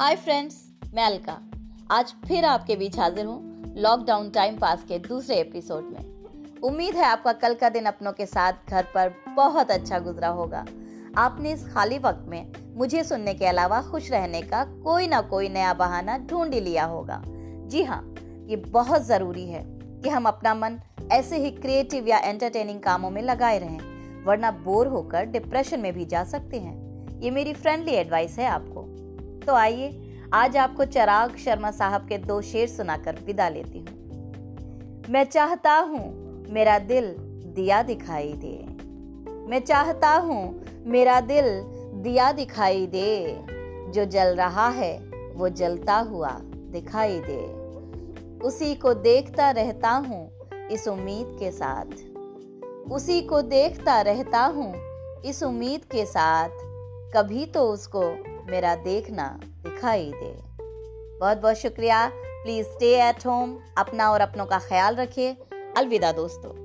Hi friends मैं अलका। आज फिर आपके बीच हाजिर हूँ लॉकडाउन टाइम पास के दूसरे एपिसोड में। उम्मीद है आपका कल का दिन अपनों के साथ घर पर बहुत अच्छा गुजरा होगा। आपने इस खाली वक्त में मुझे सुनने के अलावा खुश रहने का कोई ना कोई नया बहाना ढूंढ ही लिया होगा। जी हाँ ये बहुत ज़रूरी है कि हम अपना मन ऐसे ही क्रिएटिव या एंटरटेनिंग कामों में लगाए रहें, वरना बोर होकर डिप्रेशन में भी जा सकते हैं। ये मेरी फ्रेंडली एडवाइस है आपको। तो आइए, आज आपको चराग शर्मा साहब के दो शेर सुनाकर विदा लेती हूँ। मैं चाहता हूँ मेरा दिल दिया दिखाई दे। मैं चाहता हूँ मेरा दिल दिया दिखाई दे। जो जल रहा है, वो जलता हुआ दिखाई दे। उसी को देखता रहता हूँ इस उम्मीद के साथ। उसी को देखता रहता हूँ इस उम्मीद के साथ। कभी तो उसको मेरा देखना दिखाई दे। बहुत बहुत शुक्रिया। प्लीज़ स्टे एट होम अपना और अपनों का ख्याल रखिए। अलविदा दोस्तों।